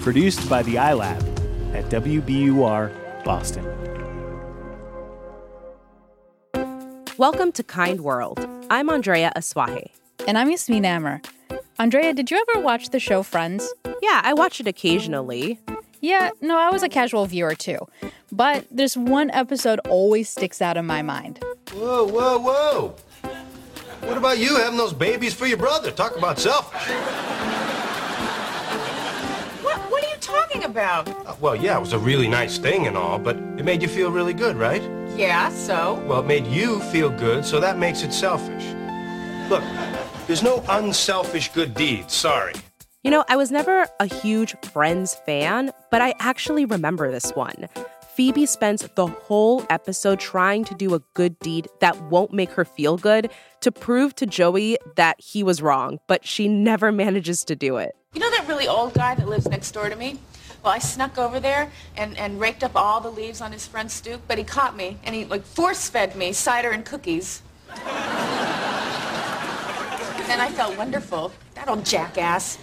Produced by the iLab at WBUR Boston. Welcome to Kind World. I'm Andrea Asuaje. And I'm Yasmin Amer. Andrea, did you ever watch the show Friends? Yeah, I watch it occasionally. Yeah, no, I was a casual viewer too. But this one episode always sticks out in my mind. Whoa, whoa, whoa. What about you having those babies for your brother? Talk about selfish. About? Uh, well, yeah, it was a really nice thing and all, but it made you feel really good, right? Yeah, so? Well, it made you feel good, so that makes it selfish. Look, there's no unselfish good deed, sorry. You know, I was never a huge Friends fan, but I actually remember this one. Phoebe spends the whole episode trying to do a good deed that won't make her feel good to prove to Joey that he was wrong, but she never manages to do it. You know that really old guy that lives next door to me? Well, I snuck over there and, and raked up all the leaves on his front stoop, but he caught me and he like force fed me cider and cookies. and then I felt wonderful. That old jackass.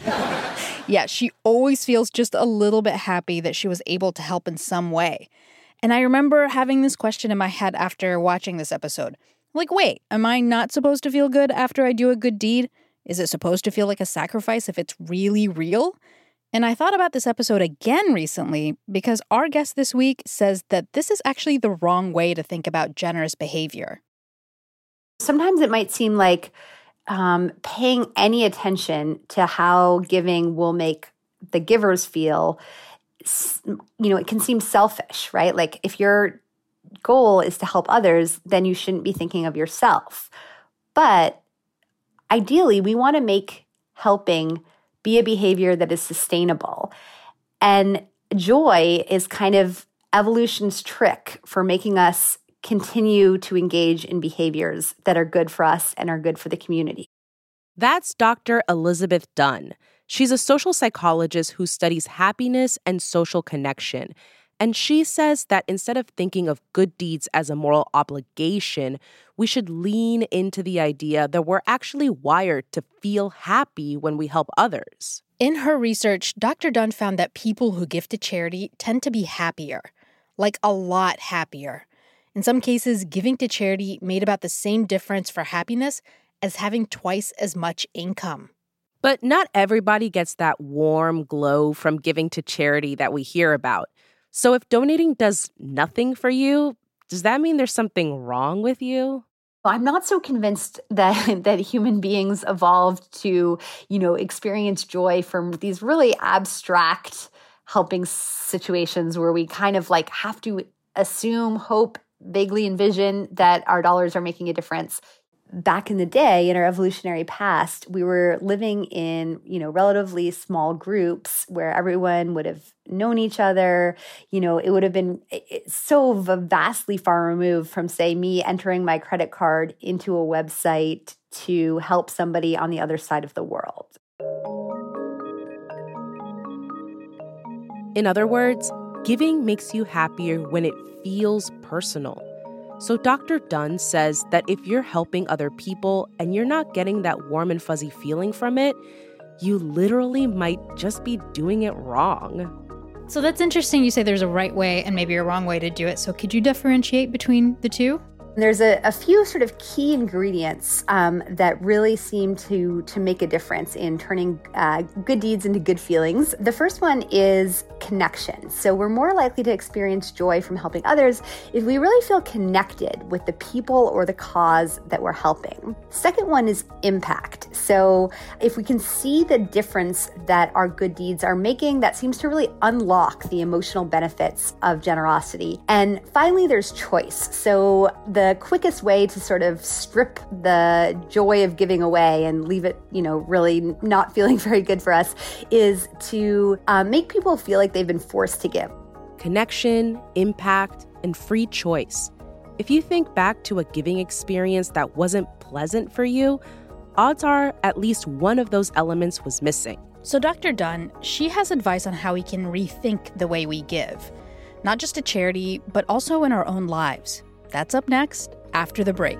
yeah, she always feels just a little bit happy that she was able to help in some way. And I remember having this question in my head after watching this episode. Like, wait, am I not supposed to feel good after I do a good deed? Is it supposed to feel like a sacrifice if it's really real? And I thought about this episode again recently because our guest this week says that this is actually the wrong way to think about generous behavior. Sometimes it might seem like um, paying any attention to how giving will make the givers feel you know, it can seem selfish, right? Like if your goal is to help others, then you shouldn't be thinking of yourself. But ideally, we want to make helping be a behavior that is sustainable. And joy is kind of evolution's trick for making us continue to engage in behaviors that are good for us and are good for the community. That's Dr. Elizabeth Dunn. She's a social psychologist who studies happiness and social connection. And she says that instead of thinking of good deeds as a moral obligation, we should lean into the idea that we're actually wired to feel happy when we help others. In her research, Dr. Dunn found that people who give to charity tend to be happier, like a lot happier. In some cases, giving to charity made about the same difference for happiness as having twice as much income. But not everybody gets that warm glow from giving to charity that we hear about. So if donating does nothing for you, does that mean there's something wrong with you? I'm not so convinced that that human beings evolved to, you know, experience joy from these really abstract helping situations where we kind of like have to assume, hope, vaguely envision that our dollars are making a difference back in the day in our evolutionary past we were living in you know relatively small groups where everyone would have known each other. You know it would have been so vastly far removed from say me entering my credit card into a website to help somebody on the other side of the world. In other words giving makes you happier when it feels personal so, Dr. Dunn says that if you're helping other people and you're not getting that warm and fuzzy feeling from it, you literally might just be doing it wrong. So, that's interesting. You say there's a right way and maybe a wrong way to do it. So, could you differentiate between the two? There's a, a few sort of key ingredients um, that really seem to to make a difference in turning uh, good deeds into good feelings. The first one is connection. So we're more likely to experience joy from helping others if we really feel connected with the people or the cause that we're helping. Second one is impact. So if we can see the difference that our good deeds are making, that seems to really unlock the emotional benefits of generosity. And finally, there's choice. So the quickest way to sort of strip the joy of giving away and leave it, you know, really not feeling very good for us is to uh, make people feel like they've been forced to give. Connection, impact, and free choice. If you think back to a giving experience that wasn't pleasant for you, odds are at least one of those elements was missing. So, Dr. Dunn, she has advice on how we can rethink the way we give, not just to charity, but also in our own lives. That's up next after the break.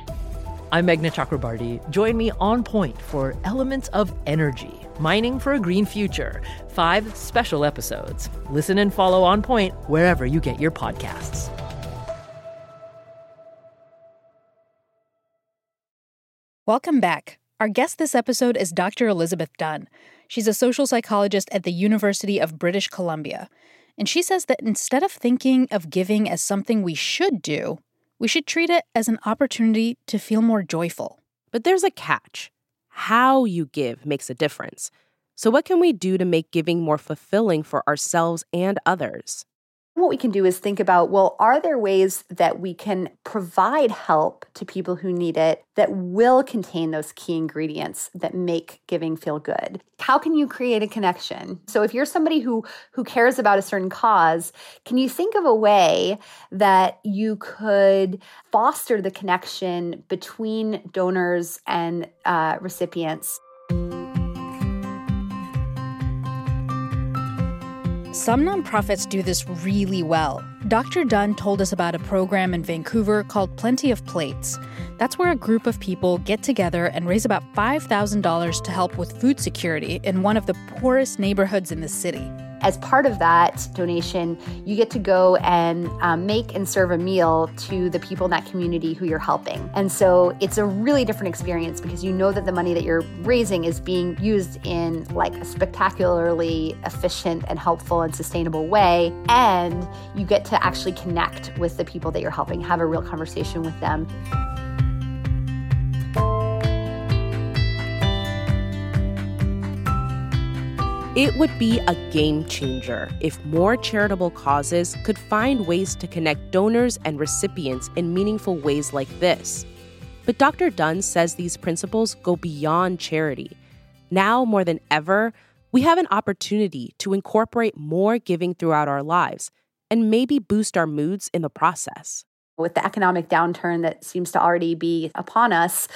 I'm Meghna Chakrabarti. Join me on point for Elements of Energy Mining for a Green Future. Five special episodes. Listen and follow On Point wherever you get your podcasts. Welcome back. Our guest this episode is Dr. Elizabeth Dunn. She's a social psychologist at the University of British Columbia. And she says that instead of thinking of giving as something we should do, we should treat it as an opportunity to feel more joyful. But there's a catch. How you give makes a difference. So, what can we do to make giving more fulfilling for ourselves and others? What we can do is think about well, are there ways that we can provide help to people who need it that will contain those key ingredients that make giving feel good? How can you create a connection? So if you're somebody who who cares about a certain cause, can you think of a way that you could foster the connection between donors and uh, recipients? Some nonprofits do this really well. Dr. Dunn told us about a program in Vancouver called Plenty of Plates. That's where a group of people get together and raise about $5,000 to help with food security in one of the poorest neighborhoods in the city. As part of that donation, you get to go and um, make and serve a meal to the people in that community who you're helping. And so it's a really different experience because you know that the money that you're raising is being used in like a spectacularly efficient and helpful and sustainable way. And you get to actually connect with the people that you're helping, have a real conversation with them. It would be a game changer if more charitable causes could find ways to connect donors and recipients in meaningful ways like this. But Dr. Dunn says these principles go beyond charity. Now, more than ever, we have an opportunity to incorporate more giving throughout our lives and maybe boost our moods in the process with the economic downturn that seems to already be upon us,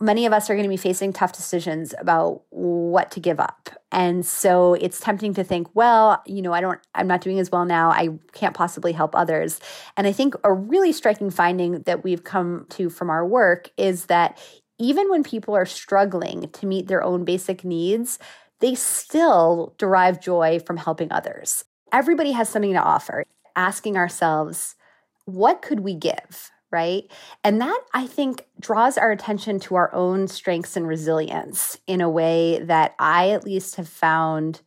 many of us are going to be facing tough decisions about what to give up. And so it's tempting to think, well, you know, I don't, I'm not doing as well now. I can't possibly help others. And I think a really striking finding that we've come to from our work is that even when people are struggling to meet their own basic needs, they still derive joy from helping others. Everybody has something to offer. Asking ourselves, what could we give? Right. And that I think draws our attention to our own strengths and resilience in a way that I at least have found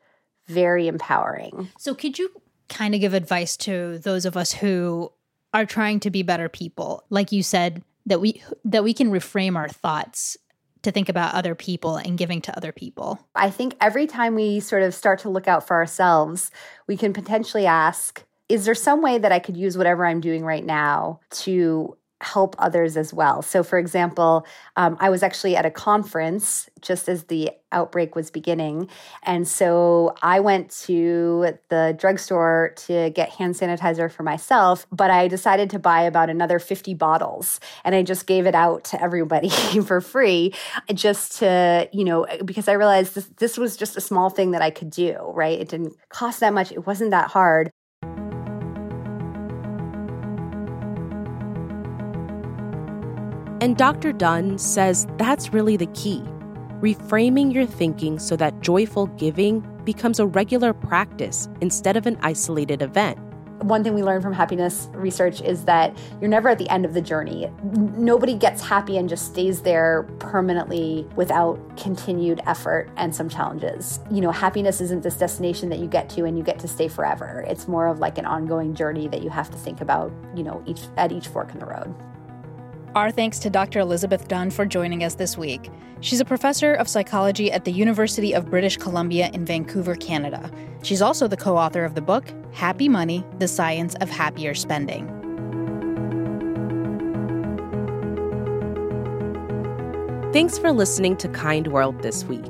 very empowering. So, could you kind of give advice to those of us who are trying to be better people? Like you said, that we that we can reframe our thoughts to think about other people and giving to other people. I think every time we sort of start to look out for ourselves, we can potentially ask, is there some way that I could use whatever I'm doing right now to help others as well? So, for example, um, I was actually at a conference just as the outbreak was beginning. And so I went to the drugstore to get hand sanitizer for myself, but I decided to buy about another 50 bottles and I just gave it out to everybody for free just to, you know, because I realized this, this was just a small thing that I could do, right? It didn't cost that much, it wasn't that hard. And Dr. Dunn says that's really the key reframing your thinking so that joyful giving becomes a regular practice instead of an isolated event. One thing we learned from happiness research is that you're never at the end of the journey. Nobody gets happy and just stays there permanently without continued effort and some challenges. You know, happiness isn't this destination that you get to and you get to stay forever. It's more of like an ongoing journey that you have to think about, you know, each at each fork in the road. Our thanks to Dr. Elizabeth Dunn for joining us this week. She's a professor of psychology at the University of British Columbia in Vancouver, Canada. She's also the co author of the book, Happy Money The Science of Happier Spending. Thanks for listening to Kind World this week.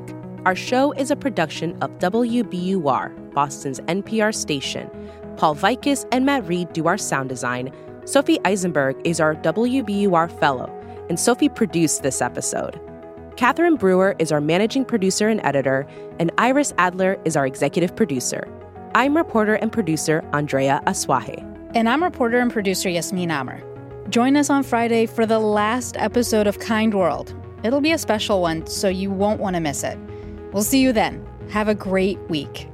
Our show is a production of WBUR, Boston's NPR station. Paul Vaitkus and Matt Reed do our sound design. Sophie Eisenberg is our WBUR fellow, and Sophie produced this episode. Catherine Brewer is our managing producer and editor, and Iris Adler is our executive producer. I'm reporter and producer Andrea Asuaje. And I'm reporter and producer Yasmin Amer. Join us on Friday for the last episode of Kind World. It'll be a special one, so you won't want to miss it. We'll see you then. Have a great week.